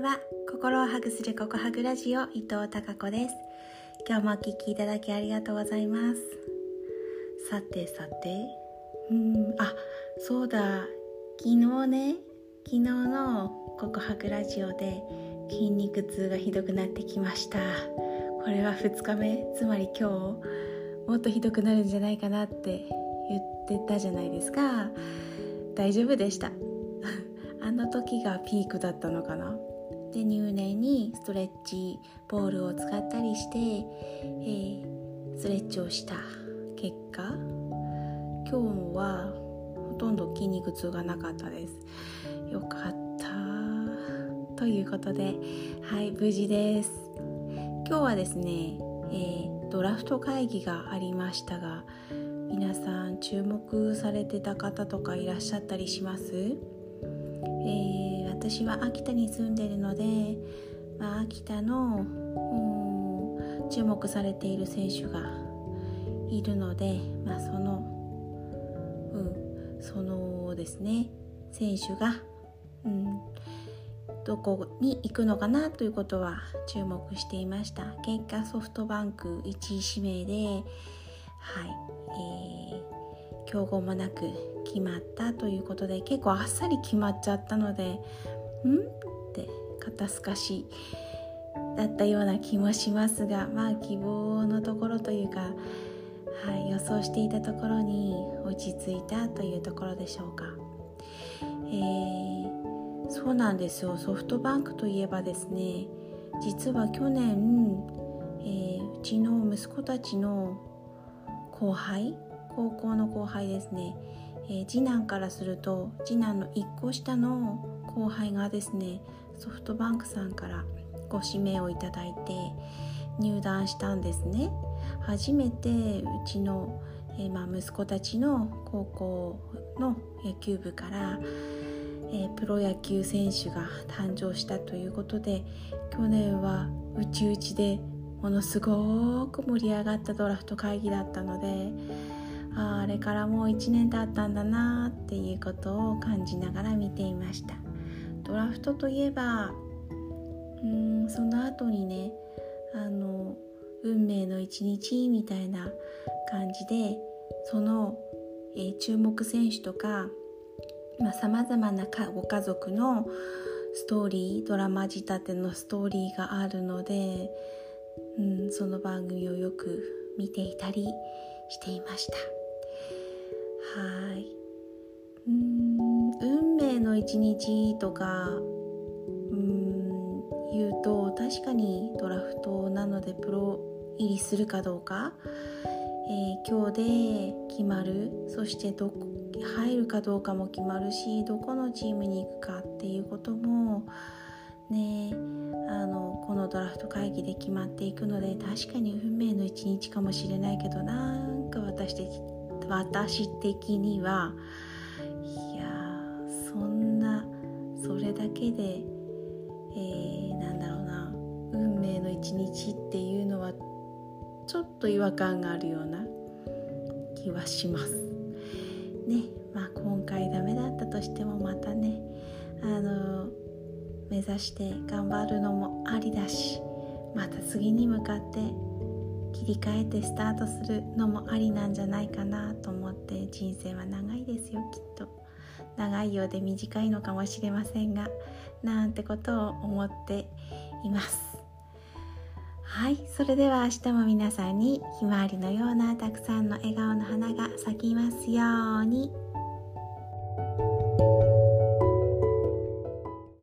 んは。心をハグするココハグラジオ伊藤孝子です。今日もお聴きいただきありがとうございます。さてさて。うんあそうだ。昨日ね昨日のココハグラジオで筋肉痛がひどくなってきました。これは2日目。つまり今日もっとひどくなるんじゃないかなって言ってたじゃないですか。大丈夫でした。あの時がピークだったのかな。で入念にストレッチボールを使ったりして、えー、ストレッチをした結果今日はほとんど筋肉痛がなかったです。よかったということではい無事です。今日はですね、えー、ドラフト会議がありましたが皆さん注目されてた方とかいらっしゃったりします？えー、私は秋田に住んでるので、まあ、秋田の注目されている選手がいるので、まあ、その、うん、そのですね選手が、うん、どこに行くのかなということは注目していました。結果ソフトバンク1位指名ではい、えー競合もなく決まったということで結構あっさり決まっちゃったのでって肩透かしだったような気もしますがまあ希望のところというか、はい、予想していたところに落ち着いたというところでしょうか。えー、そうなんですよソフトバンクといえばですね実は去年、えー、うちの息子たちの後輩高校の後輩ですね、えー、次男からすると次男の1個下の後輩がですねソフトバンクさんからご指名をいただいて入団したんですね。初めてうちの、えー、まあ、息子たちの高校の野球部から、えー、プロ野球選手が誕生したということで去年はうちうちでものすごく盛り上がったドラフト会議だったのでああれからもう1年経ったんだなっていうことを感じながら見ていましたドラフトといえばうんその後にねあの運命の一日みたいな感じでその、えー、注目選手とかさまざ、まなご家族のストーリードラマ仕立てのストーリーがあるので、うん、その番組をよく見ていたりしていました。はい。うん運命の一日とかうん言うと確かにドラフトなのでプロ入りするかどうか、えー、今日で決まる。そしてどこ入るかどうかも決まるしどこのチームに行くかっていうこともねあのこのドラフト会議で決まっていくので確かに運命の一日かもしれないけどなんか私的私的にはいやそんなそれだけで、えー、なんだろうな運命の一日っていうのはちょっと違和感があるような気はします。ねまあ今回ダメだったとしてもまたねあの目指して頑張るのもありだしまた次に向かって切り替えてスタートするのもありなんじゃないかなと思って人生は長いですよきっと長いようで短いのかもしれませんがなんてことを思っていますはいそれでは明日も皆さんにひまわりのようなたくさんの笑顔の花が咲きますように。